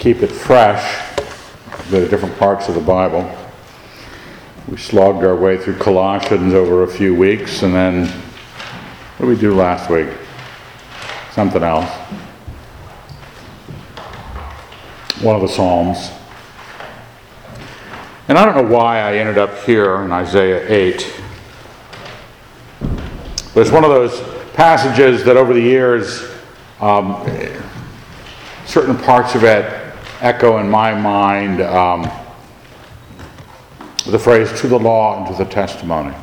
keep it fresh, the different parts of the Bible. We slogged our way through Colossians over a few weeks, and then what did we do last week? Something else. One of the Psalms. And I don't know why I ended up here in Isaiah 8. But it's one of those passages that over the years, um, certain parts of it echo in my mind um, the phrase to the law and to the testimony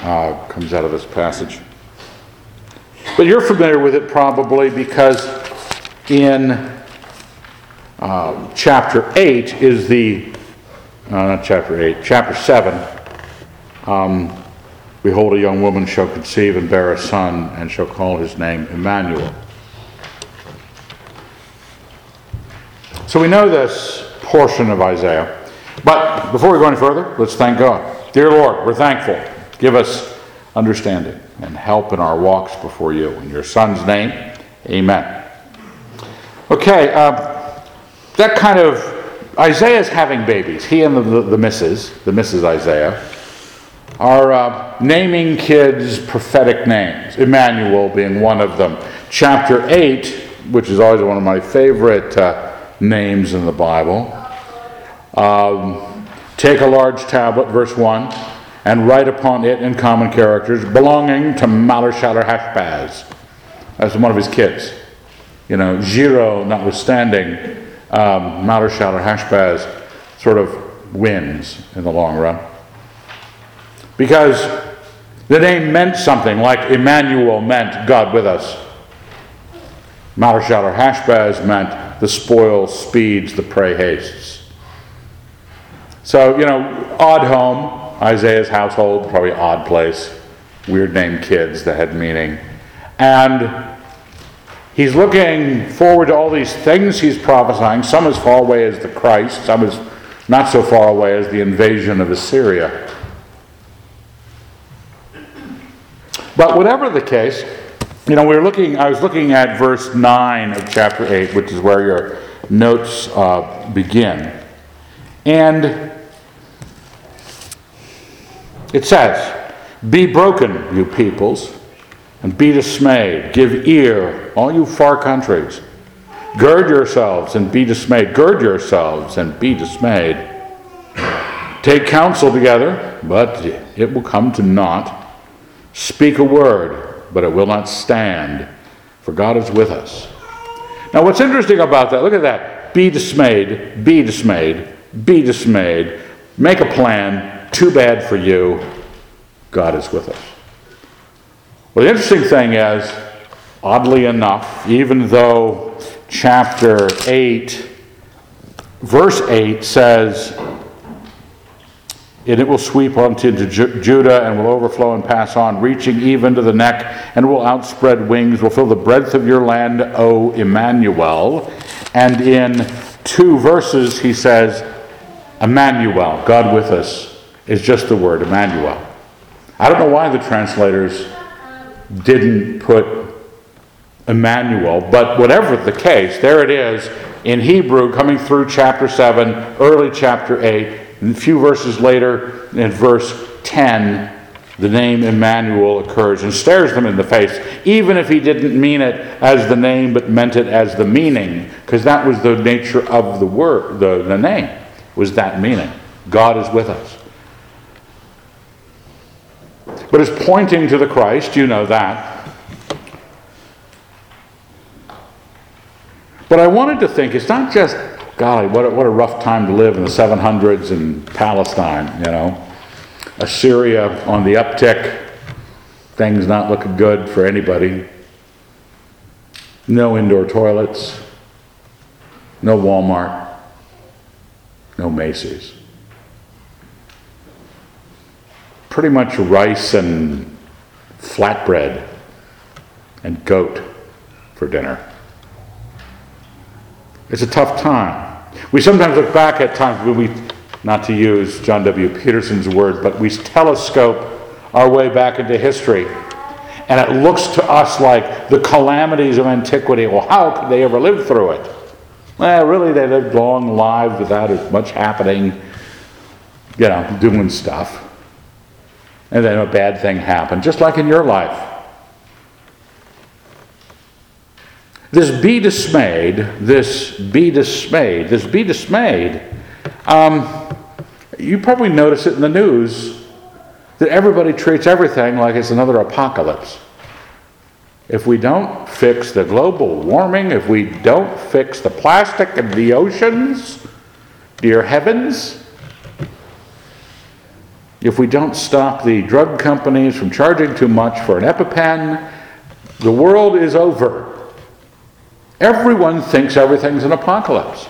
uh, comes out of this passage. But you're familiar with it probably because in uh, chapter 8 is the, uh, not chapter 8, chapter 7. Um, Behold, a young woman shall conceive and bear a son, and shall call his name Emmanuel. So we know this portion of Isaiah. But before we go any further, let's thank God. Dear Lord, we're thankful. Give us understanding and help in our walks before you. In your Son's name, amen. Okay, uh, that kind of, Isaiah's having babies. He and the, the, the missus, the Mrs. Isaiah, are uh, naming kids prophetic names, Emmanuel being one of them. Chapter 8, which is always one of my favorite uh, names in the Bible. Um, take a large tablet, verse 1, and write upon it in common characters belonging to Maher-Shalal Hashbaz. That's one of his kids. You know, Zero notwithstanding, um, Hashbaz sort of wins in the long run. Because the name meant something, like Emmanuel meant God with us. Maher-Shalal Hashbaz meant the spoil speeds, the prey hastes. So, you know, odd home, Isaiah's household, probably odd place, weird name kids that had meaning. And he's looking forward to all these things he's prophesying, some as far away as the Christ, some as not so far away as the invasion of Assyria. But whatever the case, you know, we were looking, I was looking at verse 9 of chapter 8, which is where your notes uh, begin. And it says, Be broken, you peoples, and be dismayed. Give ear, all you far countries. Gird yourselves and be dismayed. Gird yourselves and be dismayed. Take counsel together, but it will come to naught. Speak a word, but it will not stand, for God is with us. Now, what's interesting about that, look at that. Be dismayed, be dismayed, be dismayed. Make a plan. Too bad for you. God is with us. Well, the interesting thing is, oddly enough, even though chapter 8, verse 8 says, and it will sweep onto Judah and will overflow and pass on, reaching even to the neck, and will outspread wings, will fill the breadth of your land, O Emmanuel. And in two verses, he says, Emmanuel, God with us, is just the word Emmanuel. I don't know why the translators didn't put Emmanuel, but whatever the case, there it is in Hebrew coming through chapter 7, early chapter 8 and a few verses later, in verse 10, the name Emmanuel occurs and stares them in the face, even if he didn't mean it as the name but meant it as the meaning, because that was the nature of the word, the, the name, was that meaning. God is with us. But it's pointing to the Christ, you know that. But I wanted to think it's not just golly, what a, what a rough time to live in the 700s in Palestine, you know. Assyria on the uptick, things not looking good for anybody. No indoor toilets, no Walmart, no Macy's. Pretty much rice and flatbread and goat for dinner. It's a tough time. We sometimes look back at times when we, not to use John W. Peterson's word, but we telescope our way back into history. And it looks to us like the calamities of antiquity. Well, how could they ever live through it? Well, really, they lived long lives without as much happening, you know, doing stuff. And then a bad thing happened, just like in your life. This be dismayed, this be dismayed, this be dismayed. Um, you probably notice it in the news that everybody treats everything like it's another apocalypse. If we don't fix the global warming, if we don't fix the plastic in the oceans, dear heavens, if we don't stop the drug companies from charging too much for an EpiPen, the world is over. Everyone thinks everything's an apocalypse.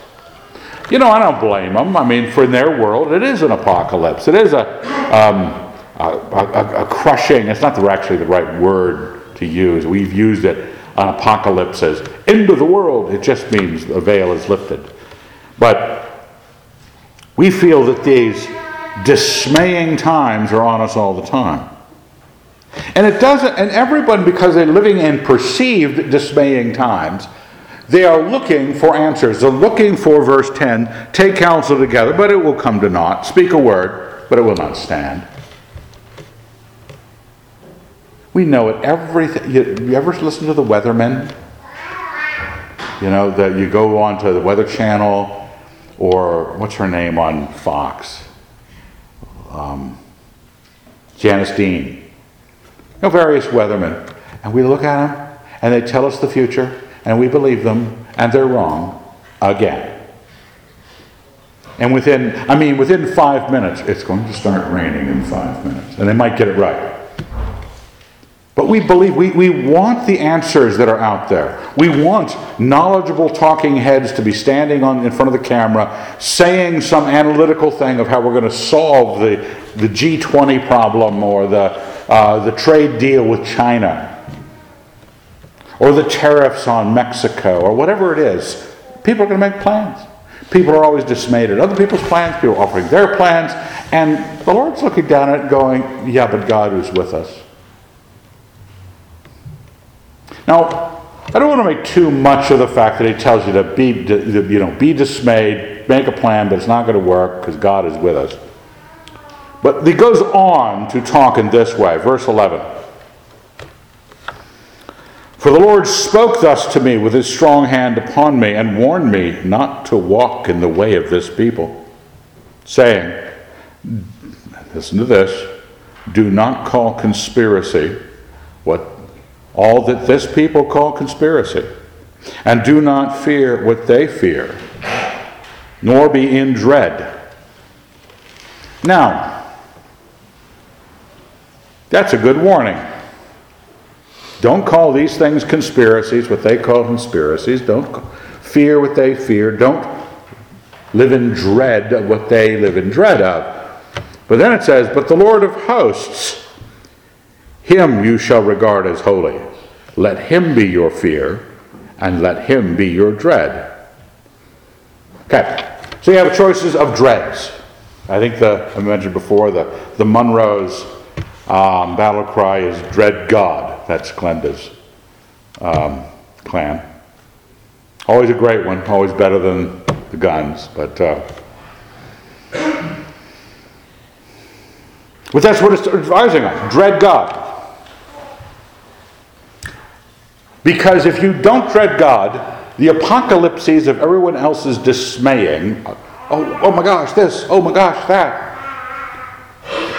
You know, I don't blame them. I mean, for their world, it is an apocalypse. It is a, um, a, a, a crushing, it's not actually the right word to use. We've used it on apocalypse as end of the world. It just means the veil is lifted. But we feel that these dismaying times are on us all the time. And it doesn't, and everyone, because they're living in perceived dismaying times, they are looking for answers. They're looking for, verse 10, take counsel together, but it will come to naught. Speak a word, but it will not stand. We know it. Everything. You, you ever listen to the weathermen? You know, that you go on to the Weather Channel, or what's her name on Fox? Um, Janice Dean. You know, various weathermen. And we look at them, and they tell us the future and we believe them, and they're wrong again. And within, I mean, within five minutes, it's going to start raining in five minutes. And they might get it right. But we believe, we, we want the answers that are out there. We want knowledgeable talking heads to be standing on, in front of the camera saying some analytical thing of how we're going to solve the, the G20 problem or the, uh, the trade deal with China or the tariffs on Mexico or whatever it is. People are going to make plans. People are always dismayed at other people's plans, people are offering their plans, and the Lord's looking down at it going, Yeah, but God is with us. Now, I don't want to make too much of the fact that he tells you to be, you know, be dismayed, make a plan, but it's not going to work because God is with us. But he goes on to talk in this way, verse 11. For the Lord spoke thus to me with his strong hand upon me and warned me not to walk in the way of this people, saying, Listen to this, do not call conspiracy what all that this people call conspiracy, and do not fear what they fear, nor be in dread. Now, that's a good warning. Don't call these things conspiracies, what they call conspiracies. Don't fear what they fear. Don't live in dread of what they live in dread of. But then it says, But the Lord of hosts, him you shall regard as holy. Let him be your fear, and let him be your dread. Okay, so you have choices of dreads. I think the I mentioned before the, the Munros um, battle cry is dread God. That's Glenda's um, clan. Always a great one, always better than the guns, but. Uh, but that's what it's advising us dread God. Because if you don't dread God, the apocalypses of everyone else is dismaying. Oh, oh my gosh, this, oh my gosh, that.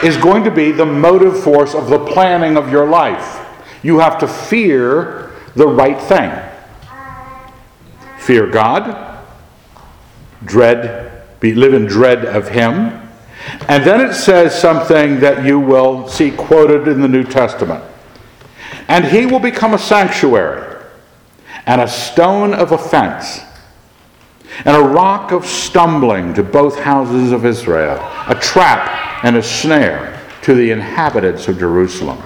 Is going to be the motive force of the planning of your life. You have to fear the right thing. Fear God, dread, be, live in dread of Him. And then it says something that you will see quoted in the New Testament. And He will become a sanctuary and a stone of offense and a rock of stumbling to both houses of Israel, a trap and a snare to the inhabitants of Jerusalem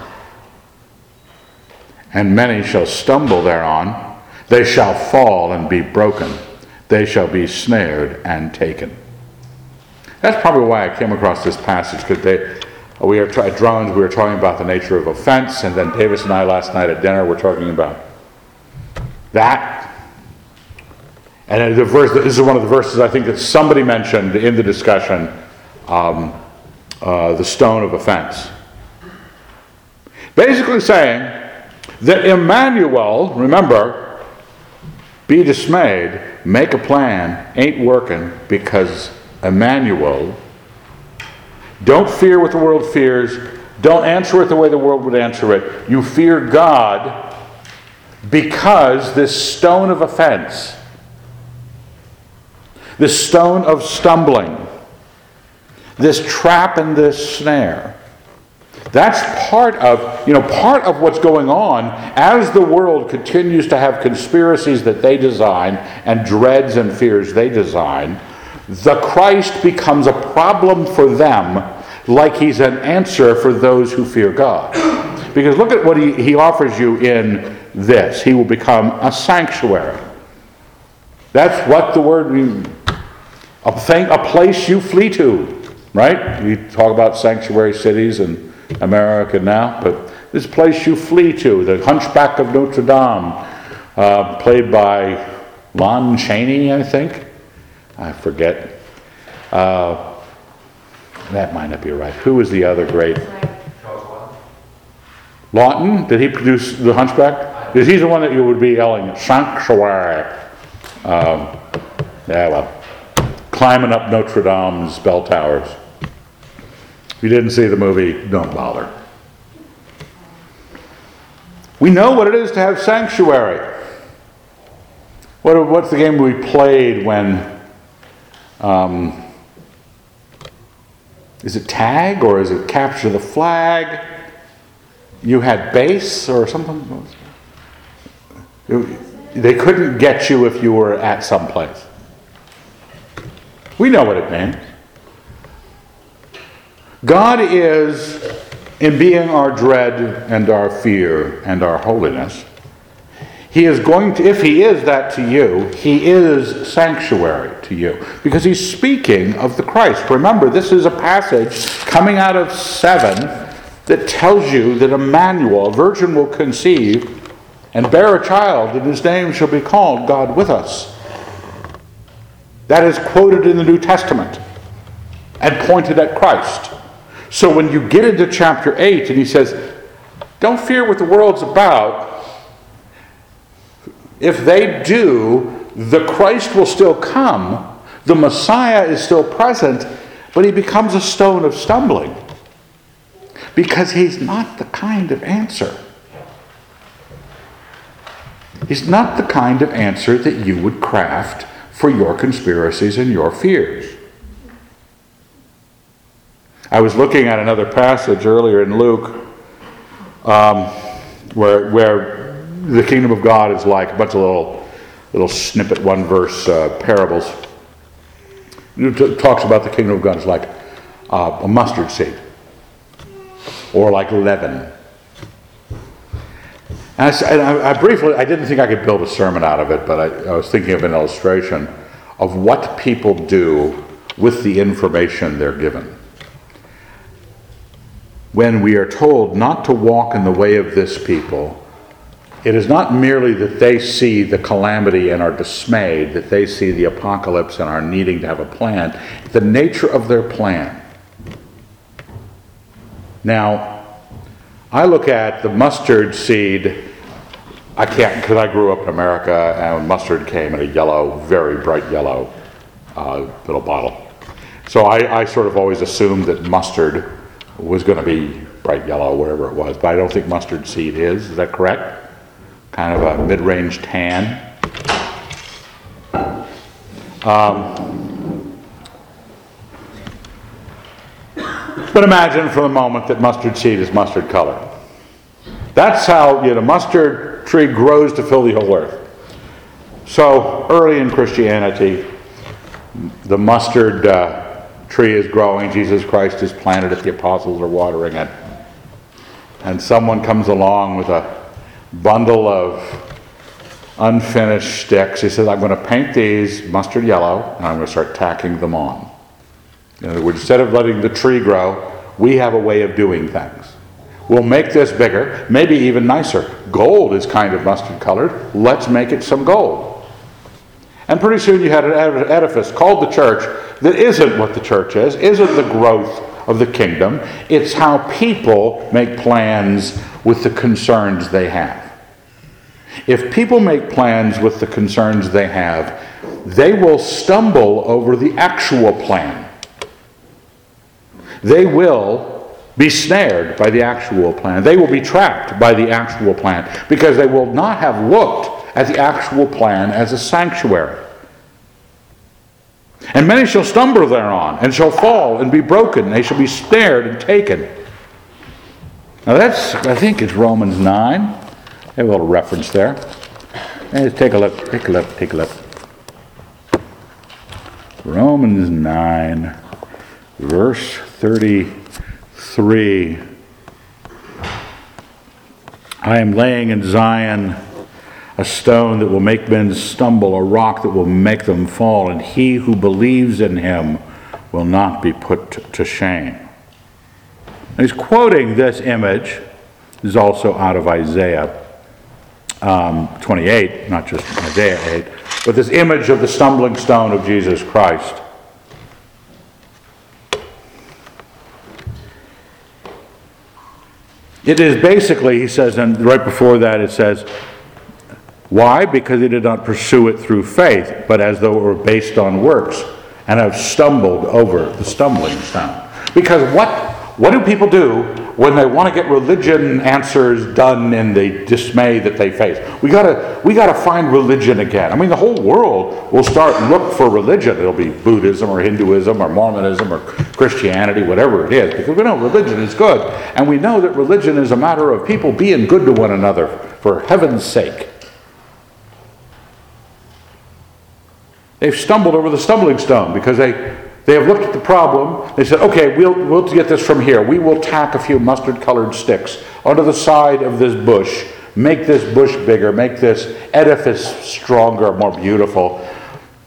and many shall stumble thereon. They shall fall and be broken. They shall be snared and taken. That's probably why I came across this passage, because they, we are at drones, we were talking about the nature of offense, and then Davis and I last night at dinner were talking about that. And the verse, this is one of the verses I think that somebody mentioned in the discussion um, uh, the stone of offense. Basically saying that Emmanuel, remember, be dismayed, make a plan, ain't working because Emmanuel don't fear what the world fears. Don't answer it the way the world would answer it. You fear God because this stone of offense, this stone of stumbling, this trap and this snare, that's part of, you know, part of what's going on as the world continues to have conspiracies that they design and dreads and fears they design the Christ becomes a problem for them like he's an answer for those who fear God. Because look at what he, he offers you in this. He will become a sanctuary. That's what the word means. A thing, a place you flee to, right? We talk about sanctuary cities in America now, but this place you flee to, the Hunchback of Notre Dame, uh, played by Lon Chaney, I think. I forget. Uh, that might not be right. Who was the other great? Laughton? Did he produce The Hunchback? Is he the one that you would be yelling, Sanctuary? Um, yeah, well, climbing up Notre Dame's bell towers. If you didn't see the movie, don't bother. We know what it is to have sanctuary. What, what's the game we played when um, is it tag or is it capture the flag? You had base or something? They couldn't get you if you were at some place. We know what it means. God is, in being our dread and our fear and our holiness, he is going to, if he is that to you, he is sanctuary to you. Because he's speaking of the Christ. Remember, this is a passage coming out of 7 that tells you that Emmanuel, a virgin, will conceive and bear a child, and his name shall be called God with us. That is quoted in the New Testament and pointed at Christ. So when you get into chapter 8 and he says, Don't fear what the world's about, if they do, the Christ will still come, the Messiah is still present, but he becomes a stone of stumbling because he's not the kind of answer. He's not the kind of answer that you would craft for your conspiracies and your fears. I was looking at another passage earlier in Luke um, where, where the kingdom of God is like a bunch of little, little snippet, one verse uh, parables. It talks about the kingdom of God is like uh, a mustard seed or like leaven. And, I, and I, I, briefly, I didn't think I could build a sermon out of it, but I, I was thinking of an illustration of what people do with the information they're given. When we are told not to walk in the way of this people, it is not merely that they see the calamity and are dismayed, that they see the apocalypse and are needing to have a plan. The nature of their plan. Now, I look at the mustard seed. I can't, because I grew up in America and mustard came in a yellow, very bright yellow uh, little bottle. So I, I sort of always assumed that mustard was going to be bright yellow, whatever it was, but I don't think mustard seed is. Is that correct? kind of a mid-range tan. Um, but imagine for the moment that mustard seed is mustard color. That's how you know mustard tree grows to fill the whole earth. So early in Christianity, the mustard uh, tree is growing. Jesus Christ is planted it. The apostles are watering it, and someone comes along with a bundle of unfinished sticks. He says, I'm going to paint these mustard yellow and I'm going to start tacking them on. In other words, instead of letting the tree grow, we have a way of doing things. We'll make this bigger, maybe even nicer. Gold is kind of mustard colored. Let's make it some gold. And pretty soon you had an edifice called the church that isn't what the church is, isn't the growth of the kingdom. It's how people make plans with the concerns they have. If people make plans with the concerns they have, they will stumble over the actual plan. They will be snared by the actual plan. They will be trapped by the actual plan because they will not have looked at the actual plan as a sanctuary. And many shall stumble thereon, and shall fall and be broken. They shall be snared and taken. Now that's, I think it's Romans 9. Have a little reference there. Let's take a look, take a look, take a look. Romans 9, verse 33. I am laying in Zion a stone that will make men stumble, a rock that will make them fall, and he who believes in him will not be put to shame. And he's quoting this image, this is also out of Isaiah um, 28, not just Isaiah 8, but this image of the stumbling stone of Jesus Christ. It is basically, he says, and right before that it says, why? Because they did not pursue it through faith, but as though it were based on works, and have stumbled over the stumbling stone. Because what, what do people do when they want to get religion answers done in the dismay that they face? We gotta, we gotta find religion again. I mean, the whole world will start look for religion. It'll be Buddhism or Hinduism or Mormonism or Christianity, whatever it is, because we know religion is good. And we know that religion is a matter of people being good to one another for heaven's sake. They've stumbled over the stumbling stone because they, they have looked at the problem. They said, okay, we'll, we'll get this from here. We will tack a few mustard colored sticks onto the side of this bush, make this bush bigger, make this edifice stronger, more beautiful.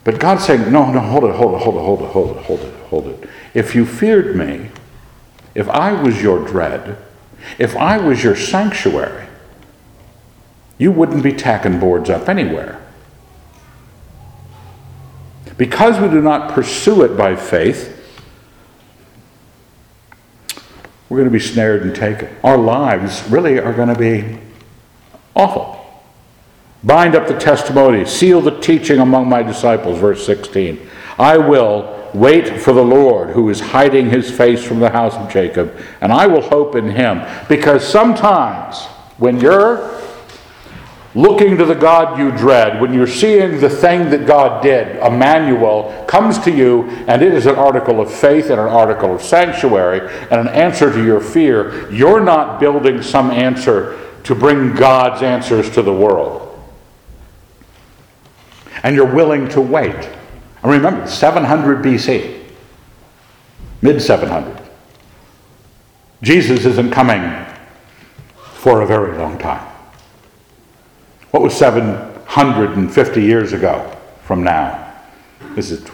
But God's saying, no, no, hold it, hold it, hold it, hold it, hold it, hold it, hold it. If you feared me, if I was your dread, if I was your sanctuary, you wouldn't be tacking boards up anywhere. Because we do not pursue it by faith, we're going to be snared and taken. Our lives really are going to be awful. Bind up the testimony, seal the teaching among my disciples, verse 16. I will wait for the Lord who is hiding his face from the house of Jacob, and I will hope in him. Because sometimes when you're looking to the God you dread, when you're seeing the thing that God did, Emmanuel, comes to you, and it is an article of faith and an article of sanctuary and an answer to your fear, you're not building some answer to bring God's answers to the world. And you're willing to wait. And remember, 700 BC, mid 700. Jesus isn't coming for a very long time. What was 750 years ago from now? This Is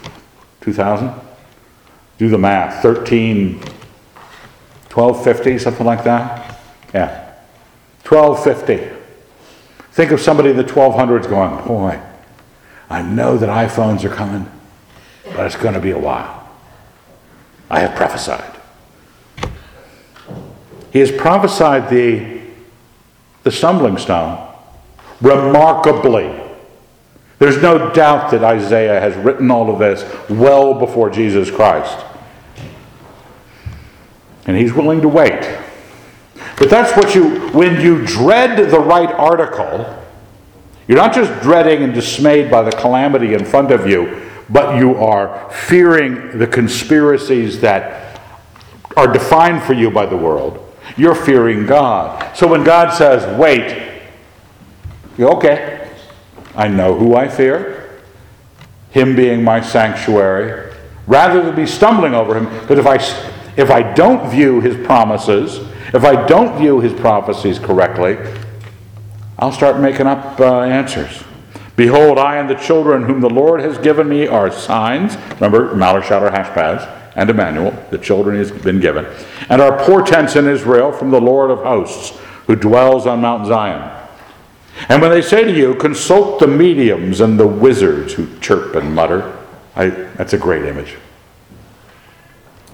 2000? Do the math. 13, 1250, something like that? Yeah. 1250. Think of somebody in the 1200s going, boy, I know that iPhones are coming, but it's going to be a while. I have prophesied. He has prophesied the, the stumbling stone remarkably. There's no doubt that Isaiah has written all of this well before Jesus Christ. And he's willing to wait. But that's what you, when you dread the right article, you're not just dreading and dismayed by the calamity in front of you, but you are fearing the conspiracies that are defined for you by the world. You're fearing God. So when God says, wait, okay, I know who I fear, him being my sanctuary, rather than be stumbling over him. Because if I, if I don't view his promises, if I don't view his prophecies correctly, I'll start making up uh, answers. Behold, I and the children whom the Lord has given me are signs. Remember, Maher, Shatter, Hashbaz. and Emmanuel, the children he's been given, and are portents in Israel from the Lord of hosts, who dwells on Mount Zion. And when they say to you, consult the mediums and the wizards who chirp and mutter, I, that's a great image.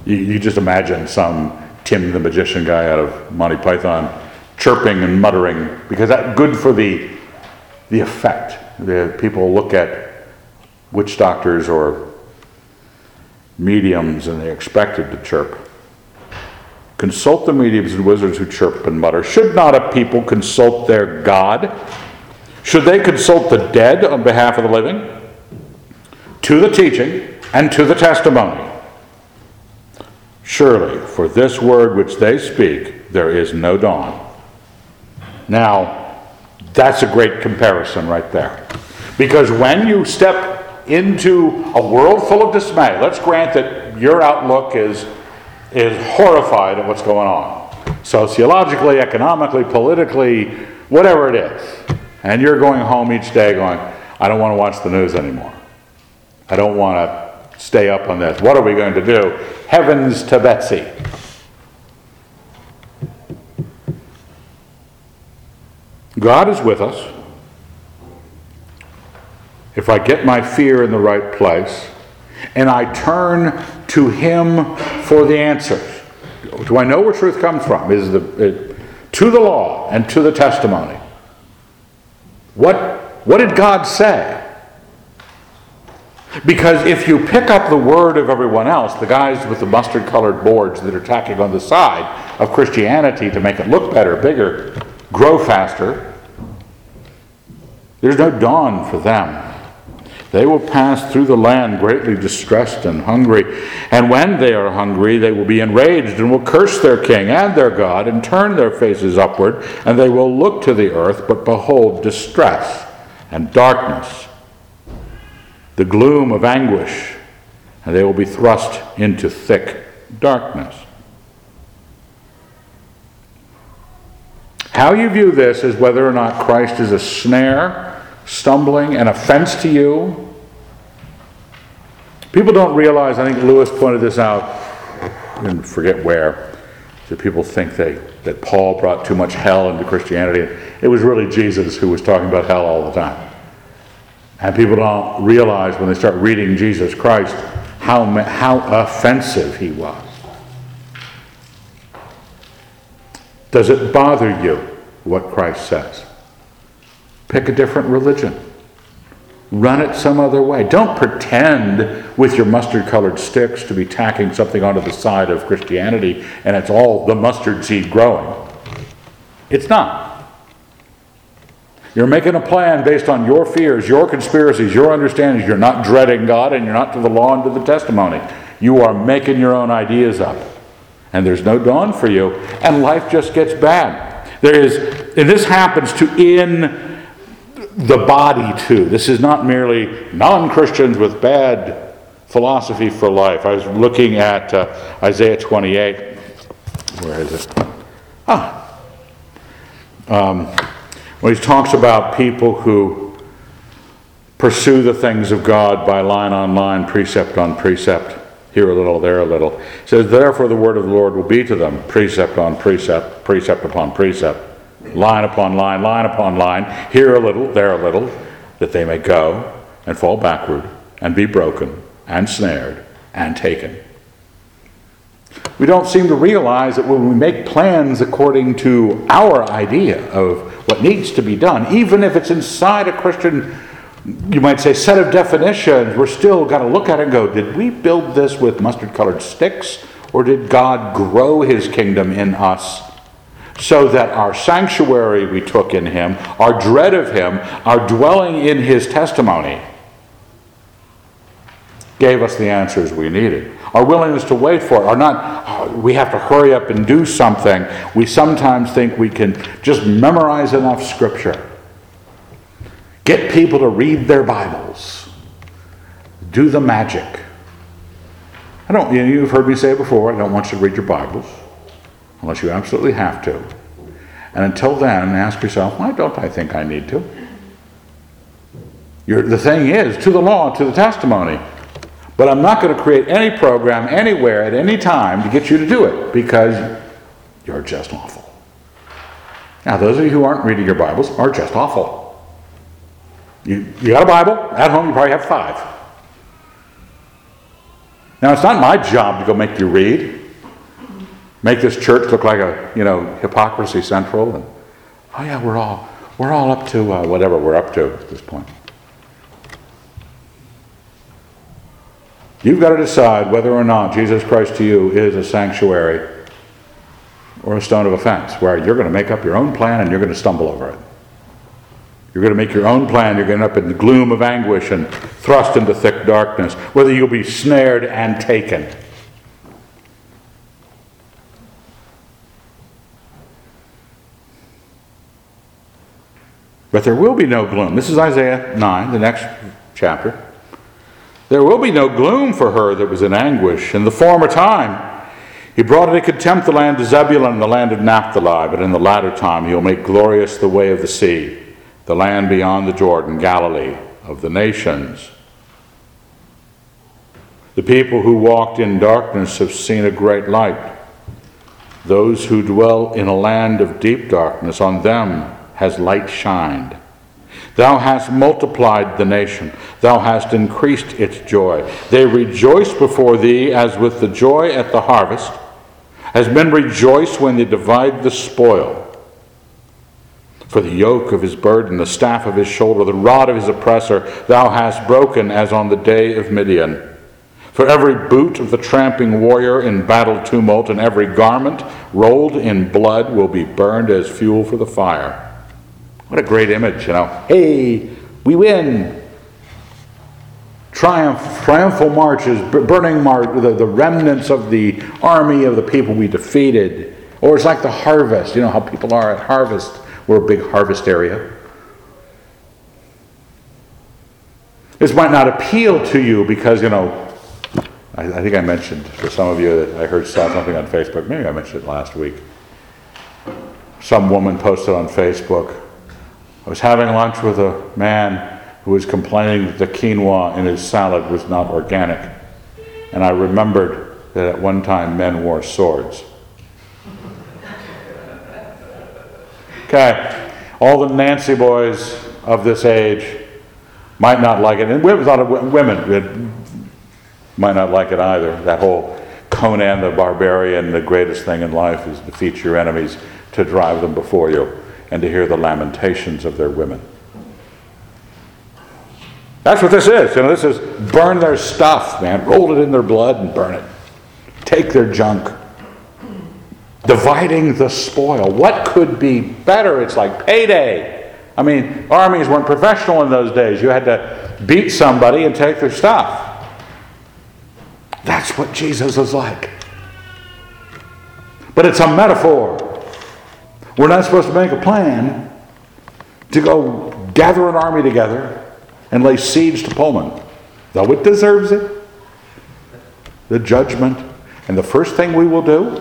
You, you just imagine some Tim the magician guy out of Monty Python chirping and muttering because that's good for the, the effect. The people look at witch doctors or mediums and they're expected to chirp. Consult the mediums and wizards who chirp and mutter. Should not a people consult their God? Should they consult the dead on behalf of the living? To the teaching and to the testimony. Surely, for this word which they speak, there is no dawn. Now, that's a great comparison right there. Because when you step into a world full of dismay, let's grant that your outlook is, is horrified at what's going on sociologically, economically, politically, whatever it is. And you're going home each day going, I don't want to watch the news anymore. I don't want to stay up on this. What are we going to do? Heavens to Betsy. God is with us. If I get my fear in the right place and I turn to Him for the answers, do I know where truth comes from? Is the it, to the law and to the testimony. What, what did God say? Because if you pick up the word of everyone else, the guys with the mustard colored boards that are tacking on the side of Christianity to make it look better, bigger, grow faster, there's no dawn for them. They will pass through the land greatly distressed and hungry. And when they are hungry, they will be enraged and will curse their king and their God and turn their faces upward. And they will look to the earth, but behold distress and darkness, the gloom of anguish, and they will be thrust into thick darkness. How you view this is whether or not Christ is a snare stumbling, an offense to you. People don't realize, I think Lewis pointed this out, and forget where, that people think they, that Paul brought too much hell into Christianity. It was really Jesus who was talking about hell all the time. And people don't realize when they start reading Jesus Christ how, how offensive he was. Does it bother you what Christ says? Pick a different religion. Run it some other way. Don't pretend with your mustard colored sticks to be tacking something onto the side of Christianity and it's all the mustard seed growing. It's not. You're making a plan based on your fears, your conspiracies, your understandings. You're not dreading God and you're not to the law and to the testimony. You are making your own ideas up. And there's no dawn for you, and life just gets bad. There is, and this happens to in the body too. This is not merely non Christians with bad philosophy for life. I was looking at uh, Isaiah 28. Where is it? Ah. Um, when he talks about people who pursue the things of God by line on line, precept on precept, here a little, there a little. He says, Therefore the word of the Lord will be to them precept on precept, precept upon precept line upon line, line upon line, here a little, there a little, that they may go and fall backward and be broken and snared and taken. We don't seem to realize that when we make plans according to our idea of what needs to be done, even if it's inside a Christian, you might say, set of definitions, we're still got to look at it and go, did we build this with mustard colored sticks? Or did God grow his kingdom in us so that our sanctuary we took in him, our dread of him, our dwelling in his testimony gave us the answers we needed. Our willingness to wait for it, are not, oh, we have to hurry up and do something. We sometimes think we can just memorize enough scripture, get people to read their Bibles, do the magic. I don't, you know, you've heard me say before, I don't want you to read your Bibles unless you absolutely have to. And until then, ask yourself, why don't I think I need to? You're, the thing is, to the law, to the testimony. But I'm not going to create any program anywhere at any time to get you to do it because you're just awful. Now, those of you who aren't reading your Bibles are just awful. You, you got a Bible? At home, you probably have five. Now, it's not my job to go make you read, make this church look like a, you know, hypocrisy central. And, oh, yeah, we're all, we're all up to uh, whatever we're up to at this point. You've got to decide whether or not Jesus Christ to you is a sanctuary or a stone of offense, where you're going to make up your own plan and you're going to stumble over it. You're going to make your own plan. You're going to end up in the gloom of anguish and thrust into thick darkness, whether you'll be snared and taken. But there will be no gloom. This is Isaiah 9, the next chapter. There will be no gloom for her that was in anguish. In the former time, he brought into contempt the land of Zebulun and the land of Naphtali, but in the latter time he'll make glorious the way of the sea, the land beyond the Jordan, Galilee of the nations. The people who walked in darkness have seen a great light. Those who dwell in a land of deep darkness, on them has light shined. Thou hast multiplied the nation, thou hast increased its joy. They rejoice before thee as with the joy at the harvest, as men rejoice when they divide the spoil. For the yoke of his burden, the staff of his shoulder, the rod of his oppressor, thou hast broken as on the day of Midian. For every boot of the tramping warrior in battle tumult, and every garment rolled in blood will be burned as fuel for the fire. What a great image, you know. Hey, we win. Triumph, triumphal marches, burning march, the, the remnants of the army of the people we defeated. Or it's like the harvest. You know how people are at harvest. We're a big harvest area. This might not appeal to you because, you know, I, I think I mentioned for some of you that I heard saw something on Facebook. Maybe I mentioned it last week. Some woman posted on Facebook I was having lunch with a man who was complaining that the quinoa in his salad was not organic. And I remembered that at one time men wore swords. Okay, all the Nancy boys of this age might not like it, and a lot of women might not like it either. That whole Conan the Barbarian, the greatest thing in life is to defeat your enemies, to drive them before you and to hear the lamentations of their women. That's what this is. You know, this is burn their stuff, man. Roll it in their blood and burn it. Take their junk. Dividing the spoil. What could be better? It's like payday. I mean, armies weren't professional in those days. You had to beat somebody and take their stuff. That's what Jesus is like. But it's a metaphor. We're not supposed to make a plan to go gather an army together and lay siege to Pullman, though it deserves it. The judgment. And the first thing we will do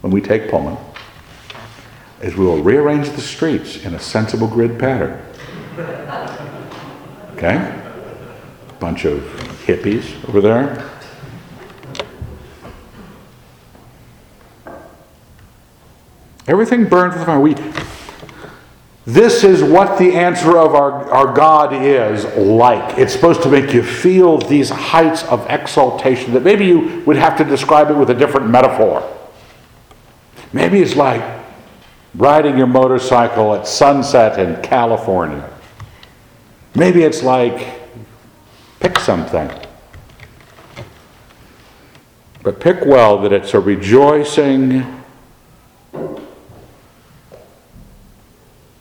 when we take Pullman is we will rearrange the streets in a sensible grid pattern. Okay? Bunch of hippies over there. Everything burns with fire. We, this is what the answer of our, our God is like. It's supposed to make you feel these heights of exaltation that maybe you would have to describe it with a different metaphor. Maybe it's like riding your motorcycle at sunset in California. Maybe it's like pick something. But pick well that it's a rejoicing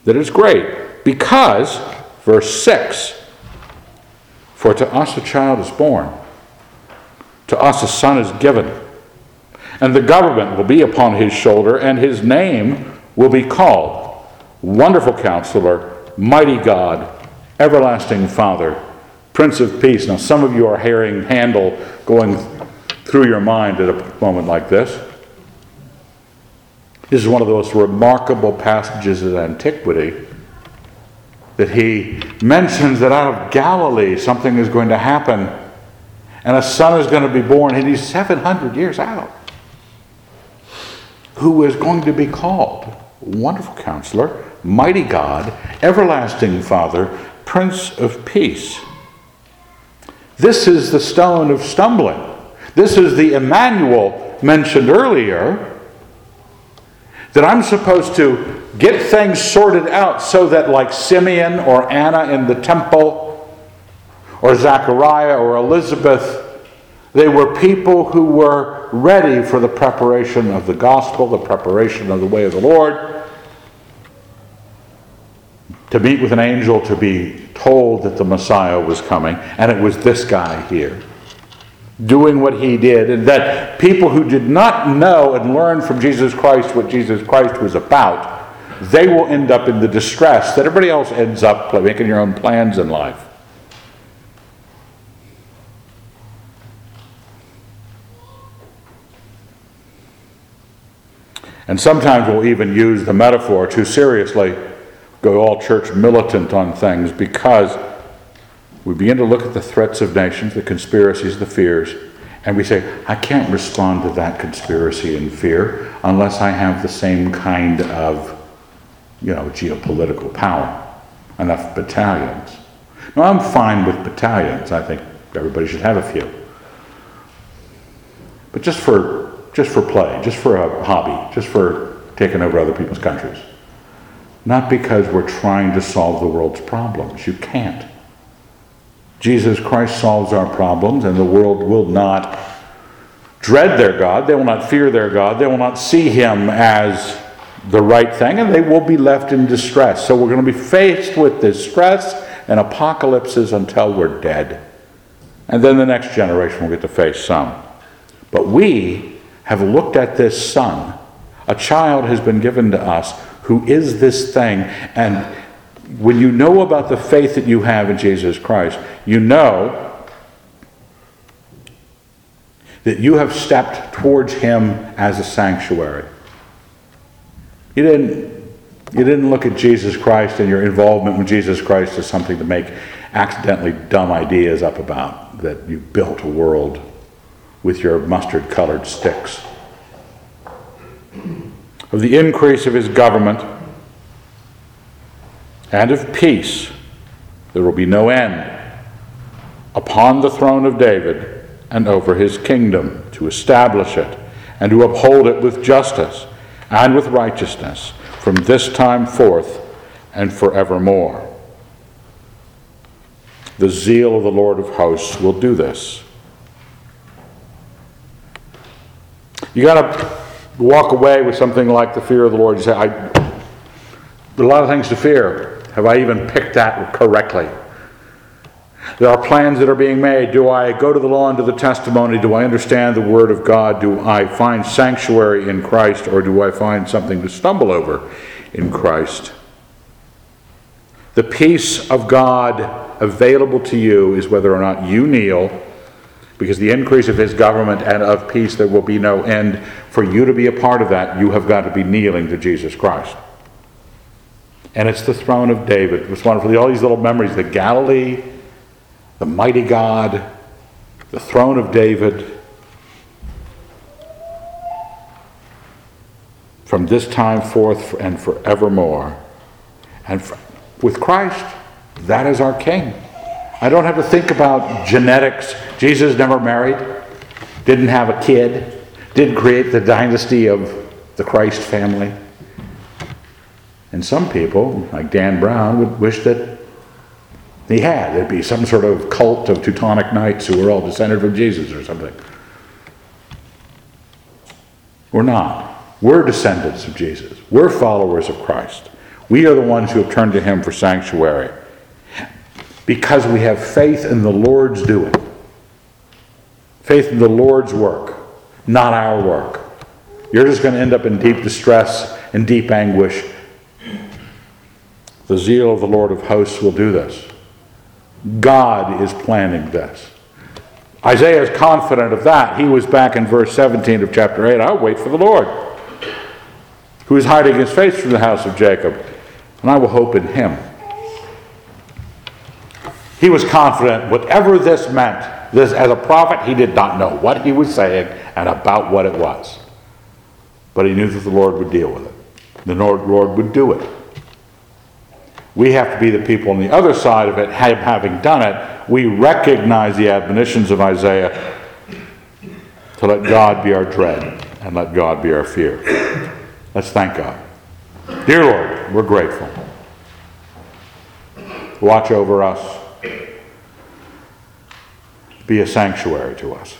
that is great because, verse 6 For to us a child is born, to us a son is given, and the government will be upon his shoulder, and his name will be called Wonderful Counselor, Mighty God, Everlasting Father, Prince of Peace. Now, some of you are hearing Handel going through your mind at a moment like this. This is one of those remarkable passages of antiquity that he mentions that out of Galilee something is going to happen. and a son is going to be born, and he's 700 years out, who is going to be called Wonderful Counselor, Mighty God, Everlasting Father, Prince of Peace. This is the stone of stumbling. This is the Emmanuel mentioned earlier that I'm supposed to get things sorted out so that, like Simeon or Anna in the temple, or Zachariah or Elizabeth, they were people who were ready for the preparation of the gospel, the preparation of the way of the Lord, to meet with an angel, to be told that the Messiah was coming. And it was this guy here doing what he did, and that people who did not know and learn from Jesus Christ what Jesus Christ was about, they will end up in the distress that everybody else ends up making your own plans in life. And sometimes we'll even use the metaphor too seriously, go all church militant on things because we begin to look at the threats of nations, the conspiracies, the fears, and we say, I can't respond to that conspiracy and fear unless I have the same kind of, you know, geopolitical power, enough battalions. Now, I'm fine with battalions. I think everybody should have a few. But just for just for play, just for a hobby, just for taking over other people's countries. Not because we're trying to solve the world's problems. You can't. Jesus Christ solves our problems, and the world will not dread their God. They will not fear their God. They will not see Him as the right thing, and they will be left in distress. So we're going to be faced with distress and apocalypses until we're dead. And then the next generation will get to face some. But we have looked at this son. A child has been given to us who is this thing. And when you know about the faith that you have in Jesus Christ, you know that you have stepped towards him as a sanctuary. You didn't, you didn't look at Jesus Christ and your involvement with Jesus Christ as something to make accidentally dumb ideas up about, that you built a world with your mustard colored sticks. Of the increase of his government and of peace, there will be no end upon the throne of David and over his kingdom to establish it and to uphold it with justice and with righteousness from this time forth and forevermore. The zeal of the Lord of hosts will do this. You got to walk away with something like the fear of the Lord. You say, I, a lot of things to fear. Have I even picked that correctly? There are plans that are being made. Do I go to the law and to the testimony? Do I understand the Word of God? Do I find sanctuary in Christ, or do I find something to stumble over in Christ? The peace of God available to you is whether or not you kneel because the increase of his government and of peace, there will be no end. For you to be a part of that, you have got to be kneeling to Jesus Christ. And it's the throne of David. It's wonderful. All these little memories the Galilee, the mighty God, the throne of David. From this time forth and forevermore. And with Christ, that is our King. I don't have to think about genetics. Jesus never married, didn't have a kid, didn't create the dynasty of the Christ family. And some people, like Dan Brown, would wish that he had. There'd be some sort of cult of Teutonic knights who were all descended from Jesus or something. We're not. We're descendants of Jesus. We're followers of Christ. We are the ones who have turned to him for sanctuary because we have faith in the Lord's doing. Faith in the Lord's work, not our work. You're just going to end up in deep distress and deep anguish. The zeal of the Lord of hosts will do this. God is planning this. Isaiah is confident of that. He was back in verse 17 of chapter 8. I'll wait for the Lord, who is hiding his face from the house of Jacob, and I will hope in him. He was confident, whatever this meant, This, as a prophet, he did not know what he was saying and about what it was. But he knew that the Lord would deal with it. The Lord, Lord would do it. We have to be the people on the other side of it, having done it, we recognize the admonitions of Isaiah to let God be our dread and let God be our fear. Let's thank God. Dear Lord, we're grateful. Watch over us. Be a sanctuary to us.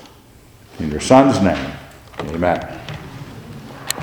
In your Son's name, amen.